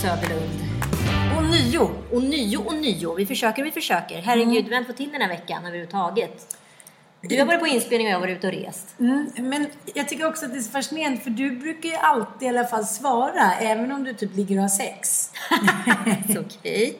Söderlund? Och nio. Och nio och nio. Vi försöker, vi försöker. Herregud, vi har inte fått till den här veckan överhuvudtaget. Du har varit på inspelning och jag har varit ute och rest. Mm, men jag tycker också att det är så fascinerande för du brukar ju alltid i alla fall svara även om du typ ligger och har sex. Okej.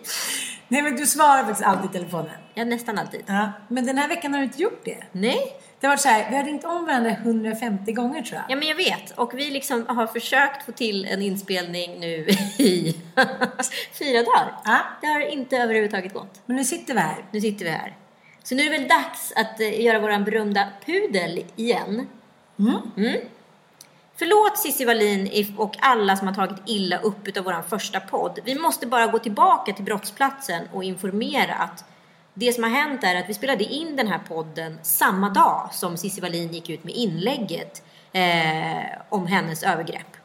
Nej men du svarar faktiskt alltid i telefonen. Ja, nästan alltid. Ja, men den här veckan har du inte gjort det. Nej. Det varit så här, vi har ringt om varandra 150 gånger tror jag. Ja, men jag vet. Och vi liksom har försökt få till en inspelning nu i fyra dagar. Ja. Det har inte överhuvudtaget gått. Men nu sitter vi här. Nu sitter vi här. Så nu är det väl dags att eh, göra våran berömda pudel igen. Mm. Förlåt Cissi Wallin och alla som har tagit illa upp utav våran första podd. Vi måste bara gå tillbaka till brottsplatsen och informera att det som har hänt är att vi spelade in den här podden samma dag som Cissi Wallin gick ut med inlägget eh, om hennes övergrepp.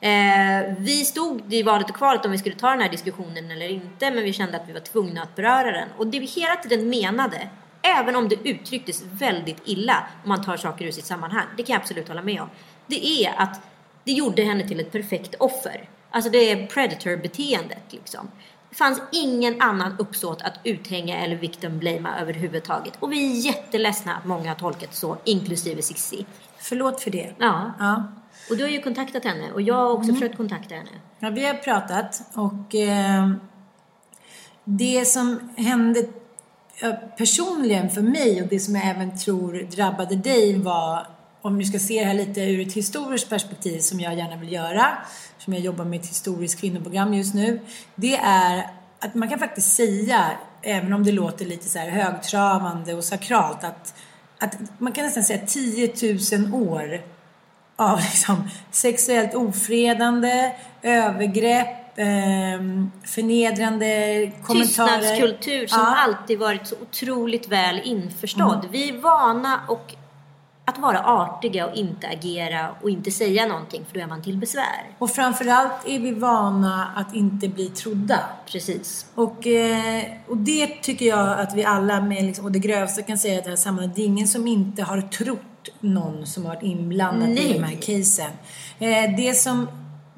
Eh, vi stod i valet och kvalet om vi skulle ta den här diskussionen eller inte, men vi kände att vi var tvungna att beröra den. Och det vi hela tiden menade, även om det uttrycktes väldigt illa om man tar saker ur sitt sammanhang, det kan jag absolut hålla med om, det är att det gjorde henne till ett perfekt offer. Alltså det är predator-beteendet liksom. Fanns ingen annan uppsåt att uthänga eller victim blamea överhuvudtaget. Och vi är jätteledsna att många har tolkat så, inklusive Cissi. Förlåt för det. Ja. Ja. Och du har ju kontaktat henne och jag har också försökt kontakta henne. Ja, vi har pratat och eh, det som hände eh, personligen för mig och det som jag även tror drabbade dig var, om du ska se det här lite ur ett historiskt perspektiv som jag gärna vill göra, som jag jobbar med ett historiskt kvinnoprogram just nu, det är att man kan faktiskt säga, även om det låter lite så här högtravande och sakralt, att, att man kan nästan säga 10 000 år av liksom sexuellt ofredande, övergrepp, ehm, förnedrande kommentarer. Tystnadskultur som Ja. alltid varit så otroligt väl införstådd. Vi är vana och att vara artiga och inte agera och inte säga någonting för då är man till besvär. Och framförallt är vi vana att inte bli trodda. Precis. Och, eh, och det tycker jag att vi alla med liksom, och det grövsta kan säga i det här sammanhanget, det är ingen som inte har trott någon som har varit inblandad i Nej. de här casen. Eh, det som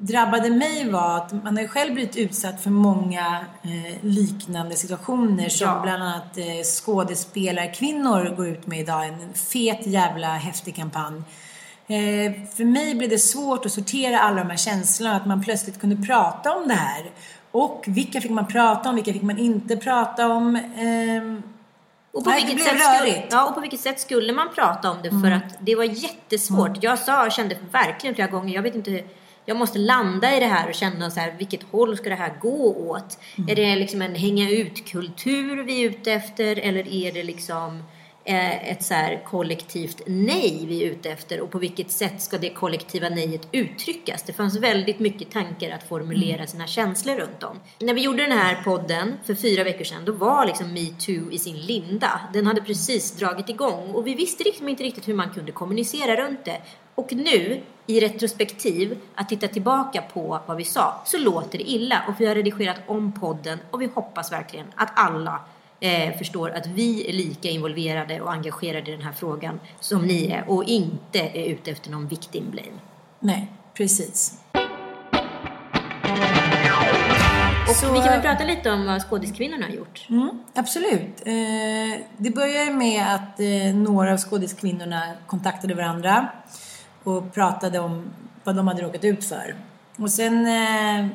drabbade mig var att man har själv blivit utsatt för många eh, liknande situationer som Ja. bland annat eh, skådespelarkvinnor går ut med idag. En fet jävla häftig kampanj. Eh, för mig blev det svårt att sortera alla de här känslorna, att man plötsligt kunde prata om det här. Och vilka fick man prata om, vilka fick man inte prata om. Ehm, Och på, Nej, vilket sätt skulle, rörigt. ja, och på vilket sätt skulle man prata om det? För att det var jättesvårt. Jag sa och kände verkligen flera gånger, jag vet inte, jag måste landa i det här och känna så här, vilket håll ska det här gå åt? Är det liksom en hänga ut-kultur vi är ute efter? Eller är det liksom eh, ett så här kollektivt nej vi är ute efter? Och på vilket sätt ska det kollektiva nejet uttryckas? Det fanns väldigt mycket tankar att formulera sina känslor runt om. När vi gjorde den här podden för fyra veckor sedan, då var liksom metoo i sin linda. Den hade precis dragit igång och vi visste liksom inte riktigt hur man kunde kommunicera runt det. Och nu i retrospektiv, att titta tillbaka på vad vi sa, så låter det illa. Och vi har redigerat om podden och vi hoppas verkligen att alla eh, förstår att vi är lika involverade och engagerade i den här frågan som ni är och inte är ute efter någon victim blame. Nej, precis. Och så... vi kan väl eh, prata lite om vad Skådiskvinnorna har gjort? Mm, absolut. Eh, det börjar med att eh, några av Skådiskvinnorna kontaktade varandra och pratade om vad de hade råkat ut för. Och sen eh,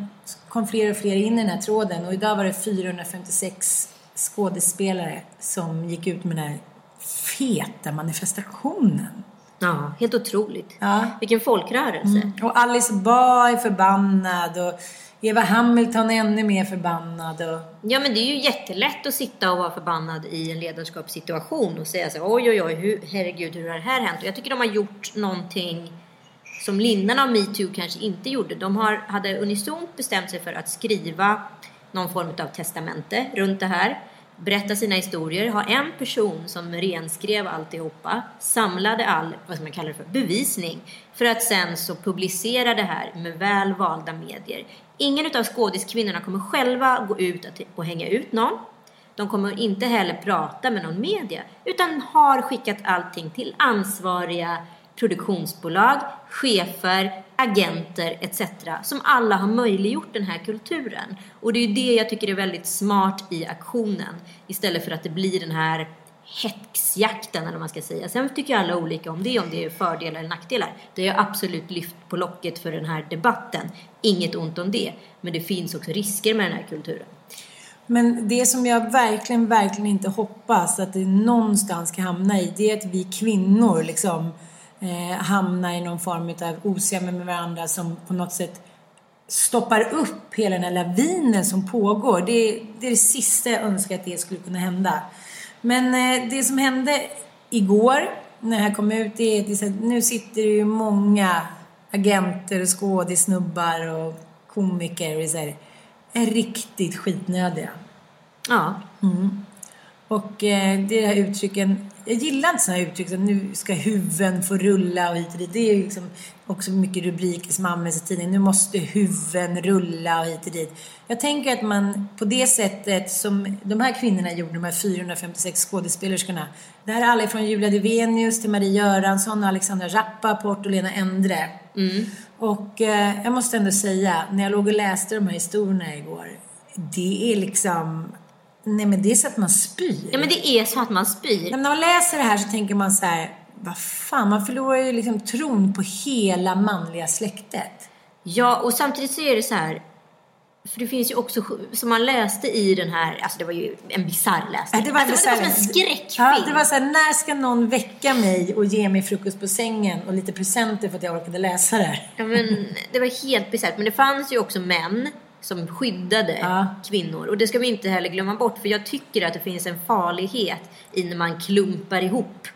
kom fler och fler in i den här tråden och idag var det 456 skådespelare som gick ut med den här feta manifestationen. Ja, helt otroligt. Ja. Vilken folkrörelse. Och Alice Bah är förbannad och Eva Hamilton är ännu mer förbannad. Och... Ja men det är ju jättelätt att sitta och vara förbannad i en ledarskapssituation och säga så här, oj oj oj, hur, herregud hur har det här hänt? Och jag tycker de har gjort någonting som linnarna av metoo kanske inte gjorde. De har, hade unisont bestämt sig för att skriva någon form av testamente runt det här berätta sina historier, ha en person som renskrev alltihopa, samlade all, vad man kallar för, bevisning för att sen så publicera det här med väl valda medier. Ingen av skådiskvinnorna kommer själva gå ut och hänga ut någon. De kommer inte heller prata med någon media utan har skickat allting till ansvariga produktionsbolag, chefer, agenter etc. som alla har möjliggjort den här kulturen. Och det är ju det jag tycker är väldigt smart i aktionen istället för att det blir den här häxjakten eller vad man ska säga. Sen tycker jag alla olika om det, om det är fördelar eller nackdelar. Det har absolut lyft på locket för den här debatten. Inget ont om det. Men det finns också risker med den här kulturen. Men det som jag verkligen, verkligen inte hoppas att det någonstans ska hamna i, det är att vi kvinnor liksom eh, hamnar i någon form av osämja med varandra som på något sätt stoppar upp hela den här lavinen som pågår. Det, är- det är det sista jag önskar att det skulle kunna hända. Men eh, det som hände igår när det här kom ut, det är att det är nu sitter det ju många agenter och skådisnubbar och komiker och så här, är riktigt skitnödiga. Ja, Och eh, det här uttrycken, jag gillar inte sådana här uttryck som nu ska huvuden få rulla och hit och dit. Det är liksom också mycket rubriker som används i tidningen. Nu måste huvuden rulla och hit och dit. Jag tänker att man på det sättet som de här kvinnorna gjorde, de här 456 skådespelerskorna. Det här är alla från Julia Devenius till Marie Göransson, Alexandra Rappaport och Lena Endre. Och eh, jag måste ändå säga, när jag låg och läste de här historierna igår. Det är liksom... Nej men det är så att man spyr. ja men det är så att man spyr. När man läser det här så tänker man så här, vad fan, man förlorar ju liksom tron på hela manliga släktet. Ja, och samtidigt så är det så här. För det finns ju också, som man läste i den här, alltså det var ju en bisarr läsning. Det var, alltså, det var som en skräckfilm. Ja, det var så här, när ska någon väcka mig och ge mig frukost på sängen och lite presenter för att jag orkade läsa det här? Ja, men det var helt bisarrt. Men det fanns ju också män som skyddade Ja. kvinnor. Och det ska vi inte heller glömma bort. För jag tycker att det finns en farlighet i när man klumpar ihop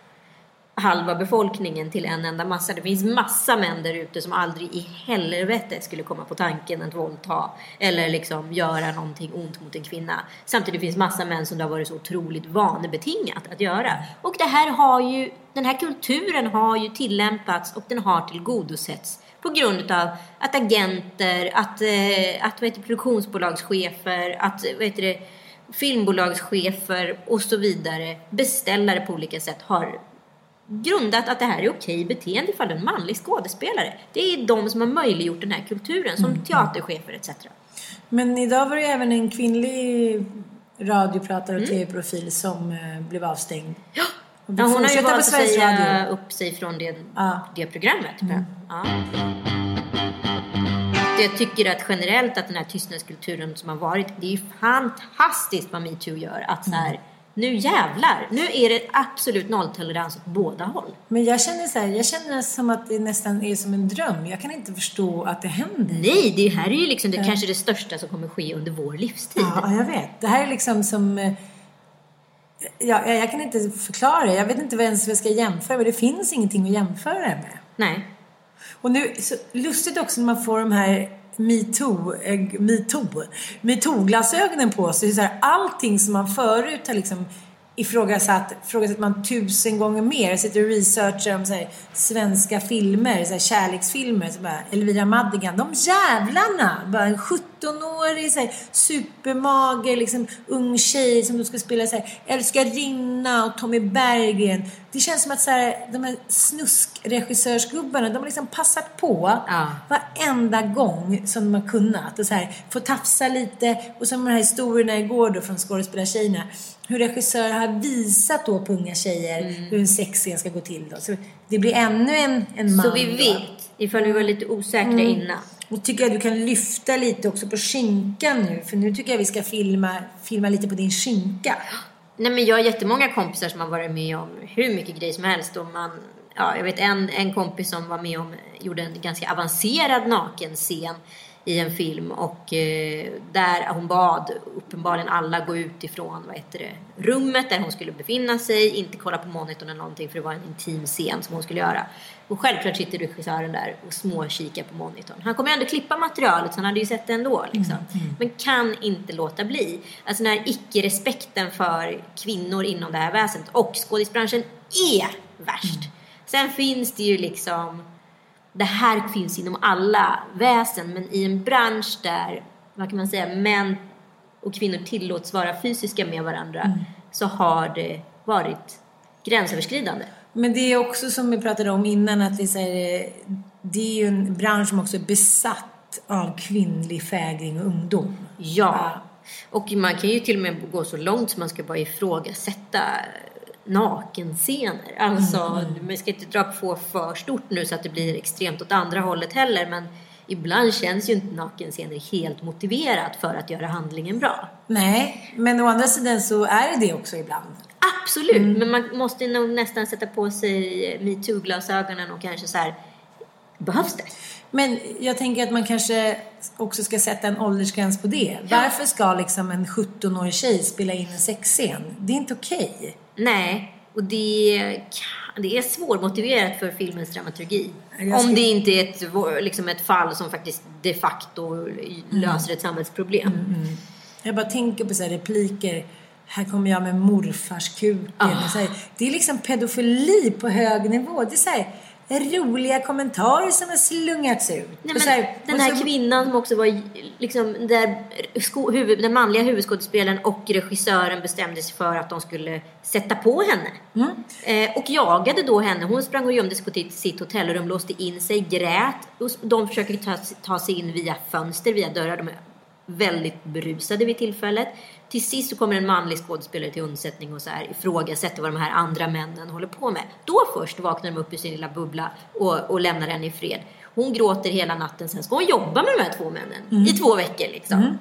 halva befolkningen till en enda massa. Det finns massa män där ute som aldrig i helvete skulle komma på tanken att våldta eller liksom göra någonting ont mot en kvinna. Samtidigt finns massa män som det har varit så otroligt vanebetingat att göra. Och det här har ju, den här kulturen har ju tillämpats och den har tillgodosetts på grund av att agenter, att, eh, att vad heter, produktionsbolagschefer, att vad heter det, filmbolagschefer och så vidare, beställare på olika sätt har grundat att det här är okej beteende ifall du är en manlig skådespelare. Det är de som har möjliggjort den här kulturen, som teaterchefer etc. Men idag var det även en kvinnlig radiopratare och tv-profil som eh, blev avstängd. Ja, ja, hon har ju valt att säga upp sig från det, Ja. det programmet. Ja. Jag tycker att generellt att den här tystnadskulturen som har varit, det är ju fantastiskt vad metoo gör. Att så här, nu jävlar, nu är det absolut nolltolerans åt båda håll. Men jag känner så här, jag känner som att det nästan är som en dröm. Jag kan inte förstå att det händer. Nej, det här är ju liksom det, kanske det största som kommer ske under vår livstid. Ja, jag vet. Det här är liksom som... Ja, jag jag kan inte förklara det. Jag vet inte ens vad jag ska jämföra med. Det finns ingenting att jämföra det med. Nej. Och nu, så lustigt också när man får de här metoo, eh, metoo, metoo-glasögonen på sig. Så här, allting som man förut har liksom ifrågasatt, ifrågasätter man tusen gånger mer. Jag sitter och researchar om så här, svenska filmer, så här, kärleksfilmer. Så bara, Elvira Madigan, de jävlarna! Bara en 17-årig så här, supermager, liksom, ung tjej som då ska spela så här, älskarinna och Tommy Berggren. Det känns som att så här, de här snuskregissörsgubbarna, de har liksom passat på Ja. varenda gång som de har kunnat. Och så här, få tafsa lite. Och som de här historierna igår då från skådespelartjejerna. Hur regissörer har visat då på unga tjejer Mm. hur en sexscen ska gå till då. Så det blir ännu en, en man Så vi vet, ifall vi var lite osäkra Mm. innan. Nu tycker jag du kan lyfta lite också på skinkan nu. För nu tycker jag vi ska filma, filma lite på din skinka. Nej men jag har jättemånga kompisar som har varit med om hur mycket grejer som helst och man Ja, jag vet en, en kompis som var med om, gjorde en ganska avancerad nakenscen i en film och eh, där hon bad uppenbarligen alla gå ut ifrån vad heter det, rummet där hon skulle befinna sig, inte kolla på monitorn eller någonting för det var en intim scen som hon skulle göra. Och självklart sitter regissören där och småkikar på monitorn. Han kommer ju ändå klippa materialet så han hade ju sett det ändå liksom. Men kan inte låta bli. Alltså den här icke-respekten för kvinnor inom det här väsendet och skådisbranschen är värst. Sen finns det ju liksom det här finns inom alla väsen men i en bransch där, vad kan man säga, män och kvinnor tillåts vara fysiska med varandra så har det varit gränsöverskridande. Men det är också som vi pratade om innan att det är, så här, det är ju en bransch som också är besatt av kvinnlig fägring och ungdom. Ja. Och man kan ju till och med gå så långt som man ska bara ifrågasätta nakenscener. Alltså, man ska inte dra på för stort nu så att det blir extremt åt andra hållet heller. Men ibland känns ju inte nakenscener helt motiverat för att göra handlingen bra. Nej, men å andra sidan så är det det också ibland. Absolut, men man måste nog nästan sätta på sig metoo-glasögonen och kanske så här, behövs det? Men jag tänker att man kanske också ska sätta en åldersgräns på det. Varför ska liksom en 17-årig tjej spela in en sexscen? Det är inte okej. Nej, och det, det är svårmotiverat för filmens dramaturgi. Jag Om det inte är ett, liksom ett fall som faktiskt de facto löser ett samhällsproblem. Jag bara tänker på så här repliker. Här kommer jag med morfarskuken. Ah. Och så här, det är liksom pedofili på hög nivå. Det är så här roliga kommentarer som har slungats ut. Nej, men här- den här så- kvinnan som också var liksom där sko, huvud, den manliga huvudskådespelaren och regissören bestämde sig för att de skulle sätta på henne. Mm. Eh, och jagade då henne. Hon sprang och gömde sig på sitt- sitt hotellrum, låste in sig, grät. Och de försöker ta, ta sig in via fönster, via dörrar. De är väldigt berusade vid tillfället. Till sist så kommer en manlig skådespelare till undsättning och så här ifrågasätter vad de här andra männen håller på med. Då först vaknar de upp ur sin lilla bubbla och, och lämnar henne i fred. Hon gråter hela natten, sen ska hon jobba med de här två männen i två veckor liksom.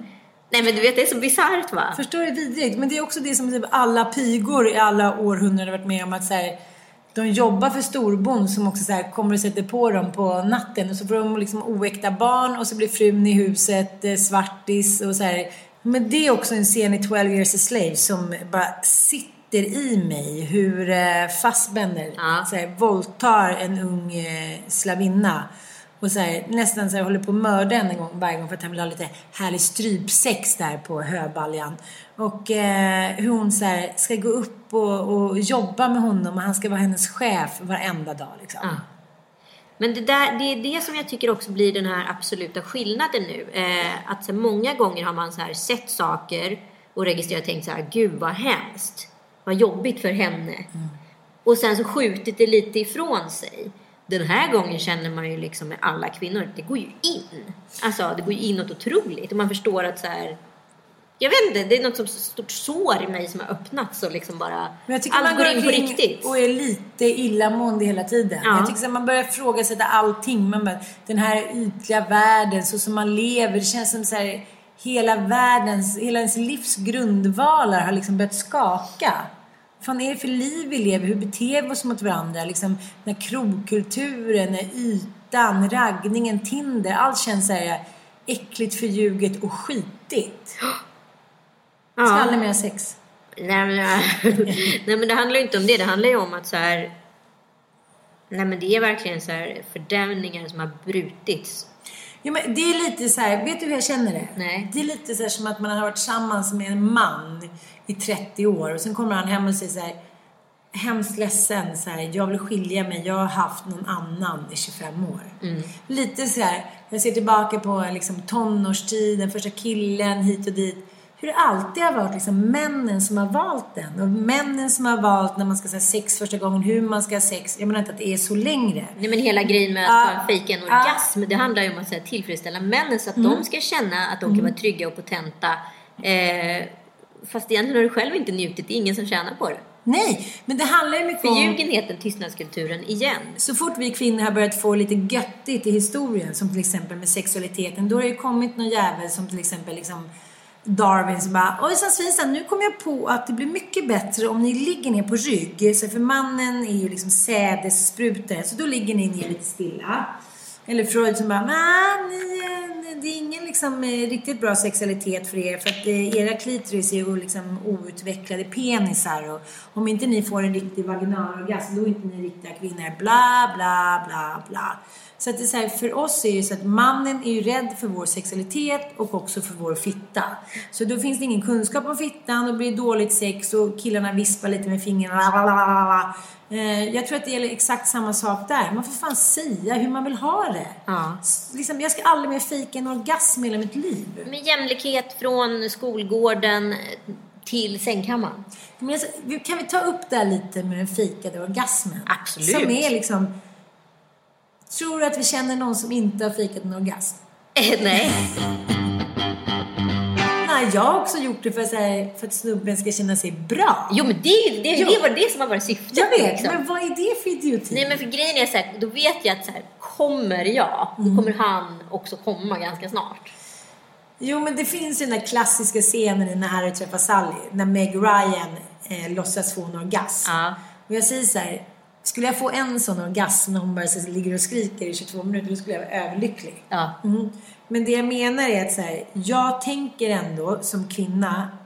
Nej men du vet, det är så bisarrt va? Förstår du vidrigt? Men det är också det som typ alla pigor i alla århundraden har varit med om att här, de jobbar för storbon som också så här, kommer och sätter på dem på natten och så får de liksom oäkta barn och så blir frun i huset eh, svartis och så här. Men det är också en scen i 12 years a slave som bara sitter i mig hur eh, Fassbender Ja. så här, våldtar en ung eh, slavinna och så här, nästan så här, håller på att mörda en gång varje gång för att han vill ha lite härlig strypsex där på höbaljan. Och eh, hur hon så här, ska gå upp och, och jobba med honom och han ska vara hennes chef varenda dag liksom. Ja. Men det, där, det är det som jag tycker också blir den här absoluta skillnaden nu. Eh, att så många gånger har man så här sett saker och registrerat och tänkt så här, gud vad hemskt. Vad jobbigt för henne. Och sen så skjutit det lite ifrån sig. Den här gången känner man ju liksom med alla kvinnor, det går ju in. Alltså det går ju inåt otroligt. Och man förstår att så här, jag vet inte, det är något som stort sår i mig som har öppnats och liksom bara, Men jag tycker allt man går in på riktigt. och är lite illamående hela tiden. Ja. Jag tycker att man börjar ifrågasätta allting. Man bara, den här ytliga världen, så som man lever. Det känns som så här, hela världens, hela ens livs grundvalar har liksom börjat skaka. Fan är det för liv vi lever? Hur beter vi oss mot varandra? Liksom, den här krogkulturen, den här ytan, raggningen, Tinder. Allt känns så här äckligt, förljuget och skitigt. Jag ska Ja. aldrig mer sex. Nej men, nej men det handlar ju inte om det. Det handlar ju om att så här. Nej men det är verkligen så här fördämningar som har brutits. Ja, men det är lite så här, vet du hur jag känner det? Nej. Det är lite så här som att man har varit tillsammans med en man i 30 år och sen kommer han hem och säger så här, hemskt ledsen, så här, jag vill skilja mig, jag har haft någon annan i 25 år. Mm. Lite så här, jag ser tillbaka på liksom, tonårstiden, första killen, hit och dit. Hur det alltid har varit liksom, männen som har valt den. Och männen som har valt när man ska ha sex första gången, hur man ska ha sex. Jag menar inte att det är så längre. Nej men hela grejen med att ta en fejka en Ja. orgasm, det handlar ju om att så här, tillfredsställa männen så att Mm. de ska känna att de kan vara trygga och potenta. Eh, fast egentligen har du själv inte njutit, det är ingen som tjänar på det. Nej, men det handlar ju mycket om... Förljugenheten, tystnadskulturen, igen. Så fort vi kvinnor har börjat få lite göttigt i historien, som till exempel med sexualiteten, då har det ju kommit någon jävel som till exempel liksom Darwin som bara Ojsan svejsan, nu kom jag på att det blir mycket bättre om ni ligger ner på rygg. Så för mannen är ju liksom sädessprutor, så då ligger ni ner lite stilla. Eller Freud som bara, nej, det är ingen liksom, eh, riktigt bra sexualitet för er för att eh, era klitoris är ju liksom outvecklade penisar och om inte ni får en riktig vaginalorgasm då är inte ni riktiga kvinnor. Bla, bla, bla, bla. Så att det är så här, för oss är det så att mannen är ju rädd för vår sexualitet och också för vår fitta. Så då finns det ingen kunskap om fittan, då blir dåligt sex och killarna vispar lite med fingrarna. Eh, Jag tror att det gäller exakt samma sak där. Man får fan säga hur man vill ha det. Ja. Liksom, jag ska aldrig mer fejka en orgasm i hela mitt liv. Med jämlikhet från skolgården till sängkammaren. Men jag, kan vi ta upp det här lite med den fejkade orgasmen? Absolut. Som är liksom... Tror du att vi känner någon som inte har fejkat en orgasm? Eh, Nej. Nej, jag har också gjort det för, så här, för att snubben ska känna sig bra. Jo men det, det, Jo. det var det som har varit syftet. jag vet, liksom. men vad är det för idioti? Nej men för grejen är så här, då vet jag att så här, kommer jag, då kommer han också komma ganska snart. Jo, men det finns ju den där klassiska scenen i När Harry träffar Sally. När Meg Ryan eh, låtsas få en orgasm. Ja. Och jag säger så här. Skulle jag få en sån orgasm när hon bara så ligger och skriker i 22 minuter, då skulle jag vara överlycklig. Ja. Mm. Men det jag menar är att så här, jag tänker ändå som kvinna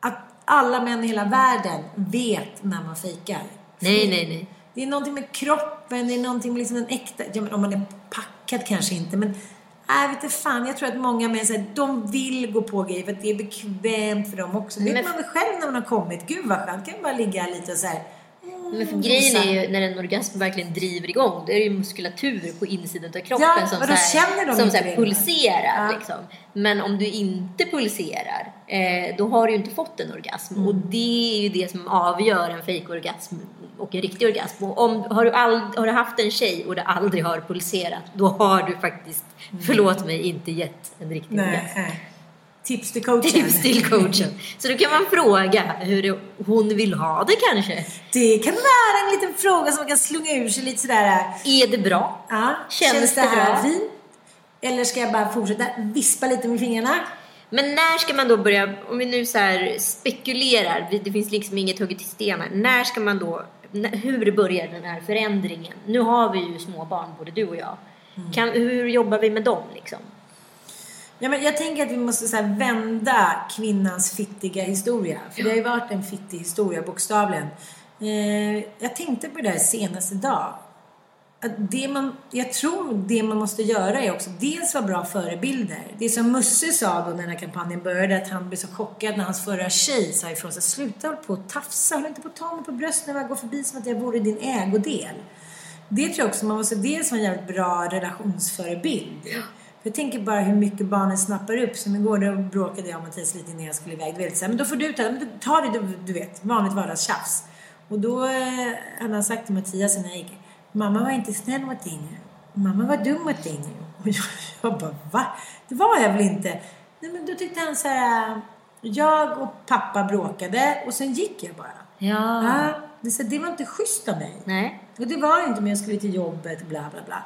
att alla män i hela världen vet när man fejkar. Nej, nej, nej. Det är någonting med kroppen, det är någonting med liksom den äkta... Ja, men om man är packad kanske inte, men... Nej, vet inte fan. Jag tror att många män här, de vill gå på grejer för att det är bekvämt för dem också. Det vet Men- man väl själv när man har kommit. Gud vad skönt. Kan bara ligga lite och så här... Men för grejen är ju när en orgasm verkligen driver igång, då är det ju muskulatur på insidan av kroppen Ja, som, så här, som så här pulserar. Ja. Liksom. Men om du inte pulserar, eh, då har du ju inte fått en orgasm. Mm. Och det är ju det som avgör en fejkorgasm och en riktig orgasm. Och om, har, du all, har du haft en tjej och det aldrig har pulserat, då har du faktiskt, förlåt mig, inte gett en riktig orgasm. Nej. nej. Tips till coachen. Tips till coachen. Så då kan man fråga hur hon vill ha det kanske. Det kan vara en liten fråga som man kan slunga ur sig lite sådär. Är det bra? Ja, Känns känns, det det här bra? fint? Eller ska jag bara fortsätta vispa lite med fingrarna? Men när ska man då börja, om vi nu så spekulerar, det finns liksom inget hugget i sten här. När ska man då, hur börjar den här förändringen? Nu har vi ju små barn, både du och jag. Kan, hur jobbar vi med dem liksom? Ja, men jag tänker att vi måste så här vända kvinnans fittiga historia. För det har ju varit en fittig historia, bokstavligen. Eh, jag tänkte på det där senast idag. Att det man, jag tror det man måste göra är också dels vara bra förebilder. Det som Musse sa då när den här kampanjen började, att han blev så chockad när hans förra tjej sa ifrån sig sluta hålla på och tafsa, håll inte på att ta mig på brösten när jag går förbi som att jag vore din ägodel. Det tror jag också, man måste dels vara en jävligt bra relationsförebild. Ja jag tänker bara hur mycket barnen snappar upp. Som igår då bråkade jag och Mattias lite innan jag skulle iväg. Du vet, så här, men då får du ta, men du- ta det, du, du vet, vanligt vardagstjafs. Och då eh, hade han sagt till Mattias när jag gick, mamma var inte snäll mot dig nu. Mamma var dum mot dig. Och jag, jag bara, va? Det var jag väl inte? Nej, men då tyckte han så här, jag och pappa bråkade och sen gick jag bara. Ja. Ja, det, så det var inte schysst av mig. Nej. Och det var inte, men jag skulle till jobbet, bla bla bla.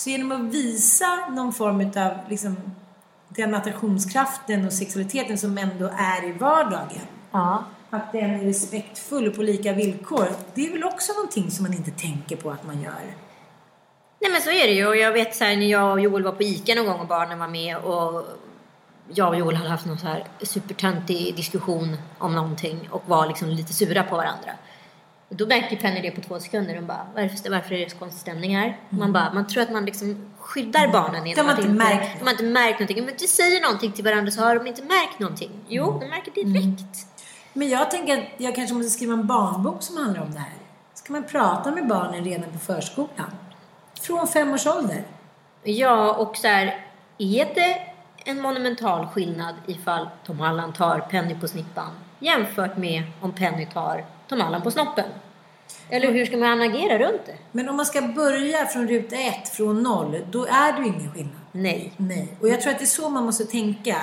Så genom att visa någon form av liksom, den attraktionskraften och sexualiteten som ändå är i vardagen. Ja. Att den är respektfull och på lika villkor. Det är väl också någonting som man inte tänker på att man gör. Nej men så är det ju och jag vet så här, när jag och Joel var på ICA någon gång och barnen var med och jag och Joel hade haft någon så här supertöntig diskussion om någonting och var liksom lite sura på varandra. Och då märker Penny det på två sekunder. Hon bara, varför, varför är det så konstig stämning här? Man bara, man tror att man liksom skyddar barnen Mm. De har inte märkt De har inte märkt någonting. Men du säger någonting till varandra så har de inte märkt någonting. Jo, Mm. de märker direkt. Men jag tänker att jag kanske måste skriva en barnbok som handlar om det här. Ska man prata med barnen redan på förskolan? Från fem års ålder. Ja, och så här, är det en monumental skillnad ifall Tom Allan tar Penny på snippan jämfört med om Penny tar Tom Allan på snoppen? Eller hur ska man agera runt det? Men om man ska börja från ruta ett, från noll, då är det ju ingen skillnad. Nej. Nej. Och jag tror att det är så man måste tänka.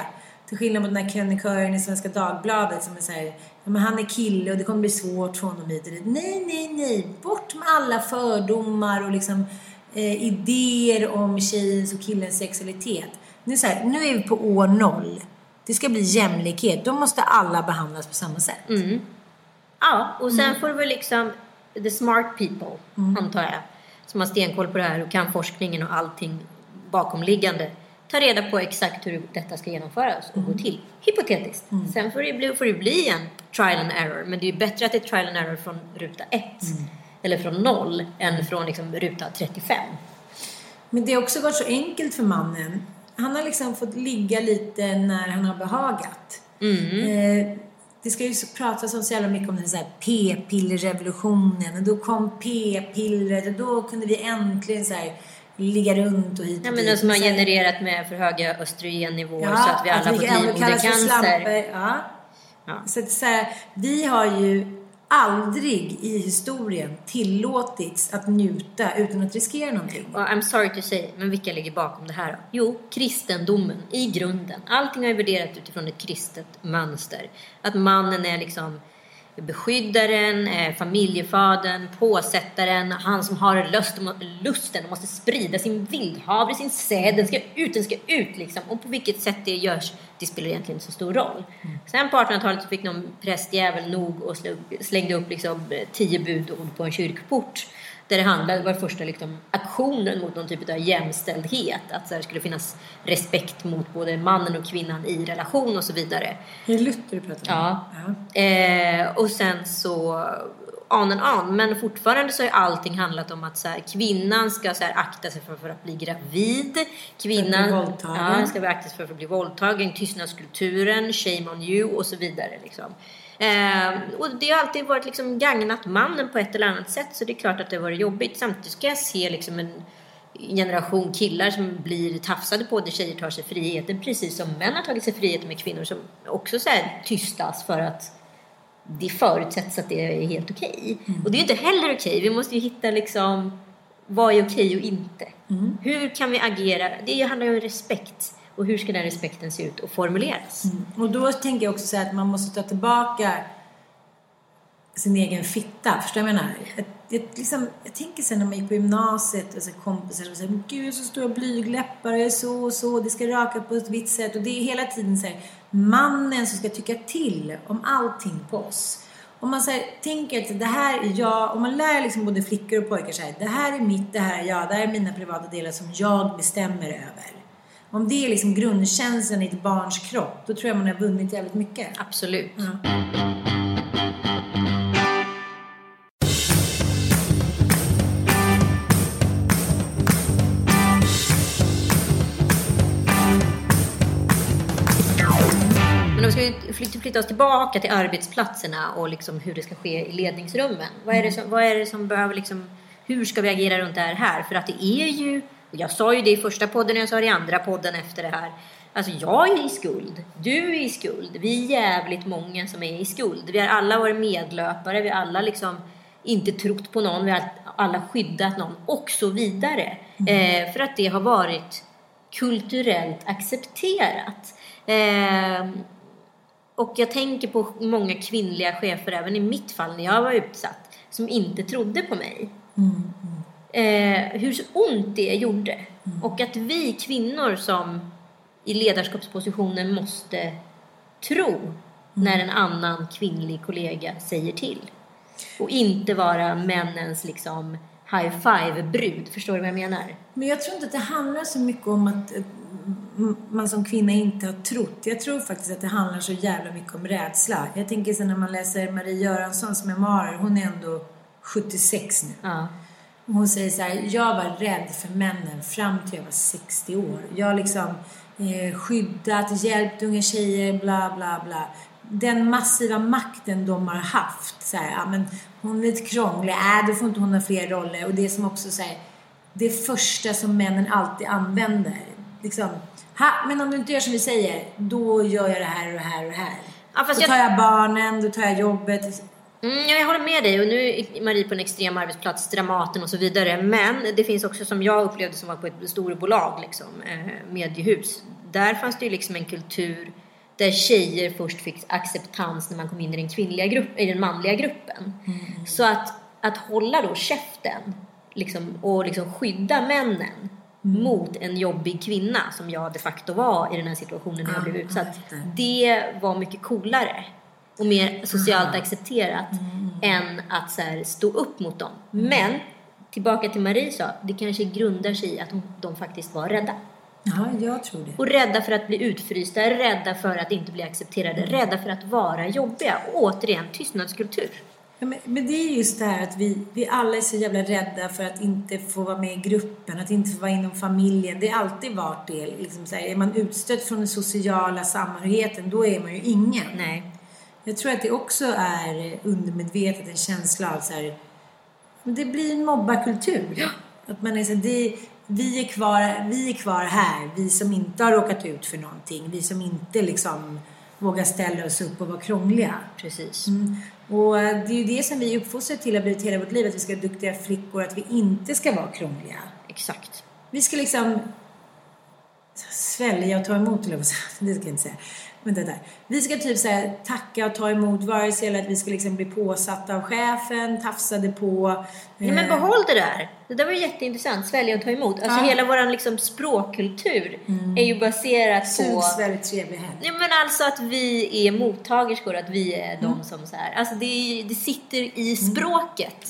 Till skillnad mot den här krönikören i Svenska Dagbladet som är såhär, ja men han är kille och det kommer bli svårt för honom hit och dit. Nej, nej, nej. Bort med alla fördomar och liksom eh, idéer om tjejens och killens sexualitet. Nu så här, nu är vi på år noll. Det ska bli jämlikhet. Då måste alla behandlas på samma sätt. Ja, och sen får du väl liksom the smart people, antar jag, som har stenkoll på det här och kan forskningen och allting bakomliggande. Ta reda på exakt hur detta ska genomföras och gå till. Hypotetiskt. Sen får det, bli, får det bli en trial and error. Men det är ju bättre att det är trial and error från ruta 1 eller från 0 än från liksom ruta 35. Men det har också varit så enkelt för mannen. Han har liksom fått ligga lite när han har behagat. Eh, det ska ju pratas om så jävla mycket om den här p-pillerrevolutionen. Och då kom p-pillret och då kunde vi äntligen så här ligga runt och hit och Ja, dit. men som har genererat med för höga östrogennivåer Ja, så att vi alla fått livmodercancer. Ja. Ja. Så att så här, vi har ju aldrig i historien tillåtits att njuta utan att riskera någonting. Och I'm sorry to say, men vilka ligger bakom det här då? Jo, kristendomen i grunden. Allting har ju värderat utifrån ett kristet mönster. Att mannen är liksom beskyddaren, eh, familjefadern, påsättaren, han som har lust, lusten och måste sprida sin vildhavre, sin säd, den ska ut, den ska ut liksom. Och på vilket sätt det görs, det spelar egentligen inte så stor roll. Sen på 1800-talet så fick någon prästjävel nog och slängde upp liksom tio budord på en kyrkport. Där det handlade, var första liksom, aktionen mot någon typ av jämställdhet. Att så här, det skulle finnas respekt mot både mannen och kvinnan i relation och så vidare. Det Luther du pratar? Ja. ja. Eh, och sen så on and on. Men fortfarande så har allting handlat om att så här, kvinnan ska så här, akta sig för, för att bli gravid. Kvinnan ja, ska akta sig för att bli våldtagen. Tystnadskulturen, shame on you och så vidare. Liksom. Eh, och det har alltid varit liksom gagnat mannen på ett eller annat sätt. Så det är klart att det har varit jobbigt. Samtidigt ska jag se liksom en generation killar som blir tafsade på där tjejer tar sig friheten. Precis som män har tagit sig friheten med kvinnor som också så tystas för att det förutsätts att det är helt okej. Och det är ju inte heller okej. Vi måste ju hitta liksom vad är okej och inte. Hur kan vi agera? Det handlar ju om respekt. Och hur ska den respekten se ut och formuleras? Mm. Och då tänker jag också att man måste ta tillbaka sin egen fitta. Förstår du vad jag menar? Jag, jag, liksom, jag tänker sen när man gick på gymnasiet och så kompisar och säger Gud, jag har så stora blygläppar, jag är så och så, det ska raka på ett vitt sätt. Och det är hela tiden så här, mannen som ska tycka till om allting på oss. Om man så här, tänker att det här är jag, om man lär liksom både flickor och pojkar så här, det här är mitt, det här är jag, det här är mina privata delar som jag bestämmer över. Om det är liksom grundkänslan i ett barns kropp, då tror jag man har vunnit jävligt mycket. Absolut. Om vi flytta, flytta oss tillbaka till arbetsplatserna och liksom hur det ska ske i ledningsrummen. Vad är det som, vad är det som behöver liksom, hur ska vi agera runt det här? För att det är ju, jag sa ju det i första podden och jag sa det i andra podden efter det här. Alltså jag är i skuld, du är i skuld, vi är jävligt många som är i skuld. Vi har alla varit medlöpare, vi har alla liksom inte trott på någon, vi har alla skyddat någon och så vidare. Eh, för att det har varit kulturellt accepterat. Eh, och jag tänker på många kvinnliga chefer, även i mitt fall när jag var utsatt, som inte trodde på mig. Eh, hur ont det gjorde. Och att vi kvinnor som i ledarskapspositioner måste tro när en annan kvinnlig kollega säger till. Och inte vara männens liksom high five-brud. Förstår du vad jag menar? Men jag tror inte att det handlar så mycket om att eh, man som kvinna inte har trott. Jag tror faktiskt att det handlar så jävla mycket om rädsla. Jag tänker sen när man läser Marie Göranssons memoarer, hon är ändå 76 nu. Ja. Och Hon säger så här, jag var rädd för männen fram till jag var 60 år. Jag har liksom eh, skyddat, hjälpt unga tjejer, bla bla bla. Den massiva makten de har haft. Så här, ja, men hon är lite krånglig, äh, då får inte hon ha fler roller. Och det som också säger det första som männen alltid använder. Liksom, ha, men om du inte gör som vi säger, då gör jag det här och det här och det här. Ja, då jag- tar jag barnen, då tar jag jobbet. Mm, ja, jag håller med dig och nu är Marie på en extrem arbetsplats, Dramaten och så vidare. Men det finns också som jag upplevde som var på ett storbolag, liksom, eh, mediehus. Där fanns det ju liksom en kultur där tjejer först fick acceptans när man kom in i den kvinnliga grupp, i den manliga gruppen. Så att, att hålla då käften liksom, och liksom skydda männen mot en jobbig kvinna som jag de facto var i den här situationen när jag blev utsatt. Det var mycket coolare och mer socialt accepterat än att så här, stå upp mot dem. Men tillbaka till Marie sa, det kanske grundar sig i att de, de faktiskt var rädda. Ja, jag tror det. Och rädda för att bli utfrysta, rädda för att inte bli accepterade, rädda för att vara jobbiga. Och återigen, tystnadskultur. Ja, men, men det är just det här att vi, vi alla är så jävla rädda för att inte få vara med i gruppen, att inte få vara inom familjen. Det har alltid varit det. Liksom så här, är man utstött från den sociala samhörigheten, då är man ju ingen. Nej. Jag tror att det också är undermedvetet en känsla av så här, det blir en mobbarkultur. Att man är så det, vi, är kvar, vi är kvar här, vi som inte har råkat ut för någonting, vi som inte liksom vågar ställa oss upp och vara krångliga. Precis. Mm. Och eh, det är ju det som vi uppfostrar till att blivit hela vårt liv, att vi ska vara duktiga flickor, att vi inte ska vara krångliga. Exakt. Vi ska liksom svälja och ta emot, eller vad säga. det ska jag inte säga. Men det där. Vi ska typ säga tacka och ta emot vare sig eller att vi ska liksom bli påsatta av chefen, tafsade på. Ja, men eh, behåll det där. Det där var ju jätteintressant. Svälja och ta emot. Alltså Ja. Mm. hela vår liksom, språkkultur är ju baserat Sugs på... väldigt trevlig helg. Ja, men alltså att vi är mottagerskor, att vi är de som så här... Alltså det, det sitter i språket.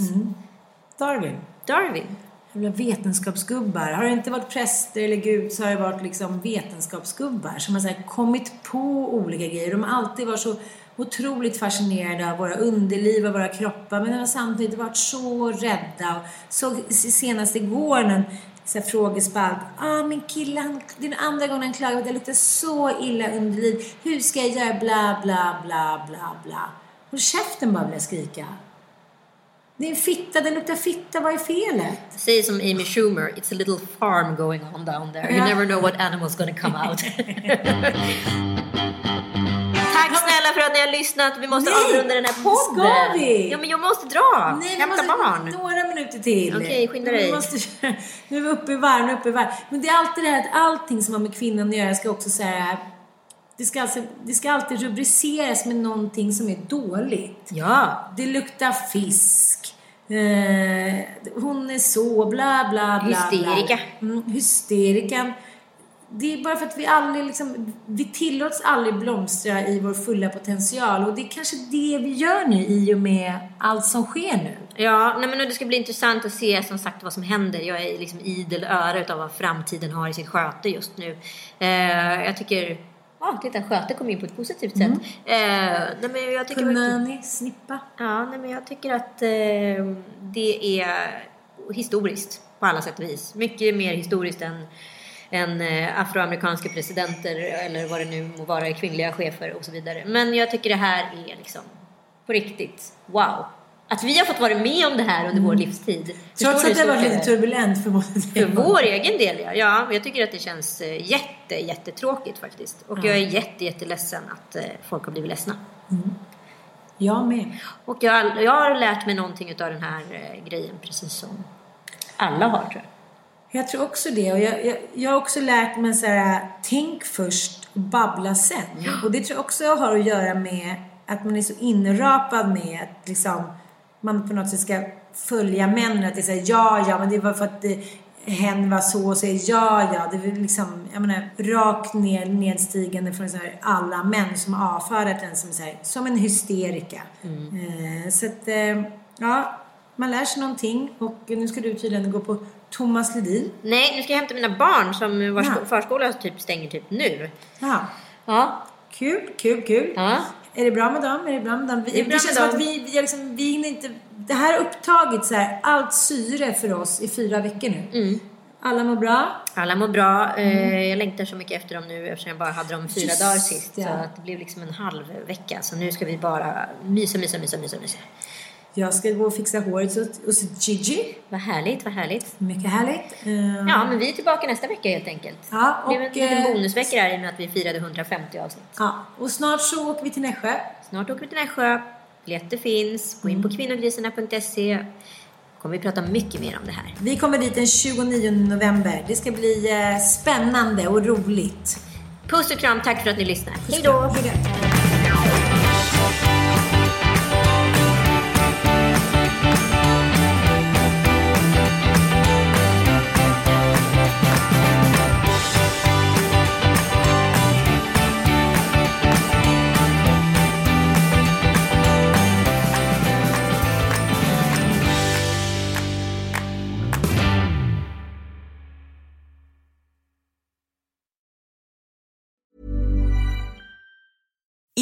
Darwin. Darwin. Vetenskapsgubbar. Har det inte varit präster eller gud så har det varit liksom vetenskapsgubbar som har så här kommit på olika grejer. De har alltid varit så otroligt fascinerade av våra underliv och våra kroppar men de har samtidigt varit så rädda. Så senast igår någon så här frågespalt. Ah, min kille, han, det är den andra gången han klagar på att jag luktar så illa underliv. Hur ska jag göra? Bla, bla, bla, bla, bla. Håll käften bara vill jag skrika. Det är fitta, den luktar fitta. Vad är felet? Säg som Amy Schumer, it's a little farm going on down there. You Ja. never know what animal's gonna come out. Tack snälla för att ni har lyssnat. Vi måste Nej, avrunda den här podden. ska vi? Ja, men jag måste dra. Nej, Hämta barn. några minuter till. Okej, skynda dig. Måste, nu är vi uppe i varv, uppe i varv. Men det är alltid det här att allting som har med kvinnan att göra ska också säga det ska, alltså, det ska alltid rubriceras med någonting som är dåligt. Ja. Det luktar fisk. Eh, hon är så, bla bla bla. Hysterika. Bla. Mm, hysterikan. Det är bara för att vi aldrig liksom, vi tillåts aldrig blomstra i vår fulla potential och det är kanske det vi gör nu i och med allt som sker nu. Ja, nej men det ska bli intressant att se som sagt vad som händer. Jag är liksom idel öra utav vad framtiden har i sitt sköte just nu. Eh, jag tycker... Ja, titta, sköte kom in på ett positivt sätt. Eh, nej, men jag tycker verkligen- Kunna ni snippa? Ja, nej, men jag tycker att eh, det är historiskt på alla sätt och vis. Mycket mer historiskt än, än eh, afroamerikanska presidenter eller vad det nu må vara, kvinnliga chefer och så vidare. Men jag tycker det här är liksom på riktigt, wow. Att vi har fått vara med om det här under vår livstid. Förstår Trots att det hur var stort lite turbulent för både För vår egen del ja. ja. Jag tycker att det känns eh, jätte, jättetråkigt faktiskt. Och jag är jätte, jätteledsen att eh, folk har blivit ledsna. Jag med. Och jag, jag har lärt mig någonting av den här eh, grejen, precis som alla har tror jag. Jag tror också det. Och jag, jag, jag har också lärt mig så här, tänk först och babbla sen. Och det tror jag också har att göra med att man är så inrapad med att liksom, man på något sätt ska följa männen. Att det här, ja, ja, men det var för att det, hen var så och så. Ja, ja. Det är liksom, jag menar, rakt ner, nedstigande från så här, alla män som har avfärdat den som, så här, som en hysterika. Eh, så att, eh, ja, man lär sig någonting. Och nu ska du tydligen gå på Thomas Ledin. Nej, nu ska jag hämta mina barn som vars Ja. förskola typ stänger typ nu. Ja. Ja. Kul, kul, kul. Ja. Är det bra med dem? Är det bra med dem? Vi, Det det känns som dem. att vi, vi, liksom, vi hinner inte... Det här har upptagit så här, allt syre för oss i fyra veckor nu. Mm. Alla mår bra. Alla mår bra. Eh, Jag längtar så mycket efter dem nu eftersom jag bara hade dem fyra Just dagar sist. det. Så att det blev liksom en halv vecka. Så nu ska vi bara mysa, mysa, mysa, mysa, mysa. Jag ska gå och fixa håret hos, Gigi. Vad härligt, vad härligt. Mycket härligt. Eh, Ja, men vi är tillbaka nästa vecka helt enkelt. Ja, det blev en och, liten eh, bonusvecka där i och med att vi firade 150 avsnitt. ja, och snart så åker vi till Nässjö. Snart åker vi till Nässjö. Biljetter finns. Gå in Mm. på kvinnogrisarna.se. kommer vi prata mycket mer om det här. Vi kommer dit den 29 november. Det ska bli eh, spännande och roligt. Puss och kram, tack för att ni lyssnar. Hej då!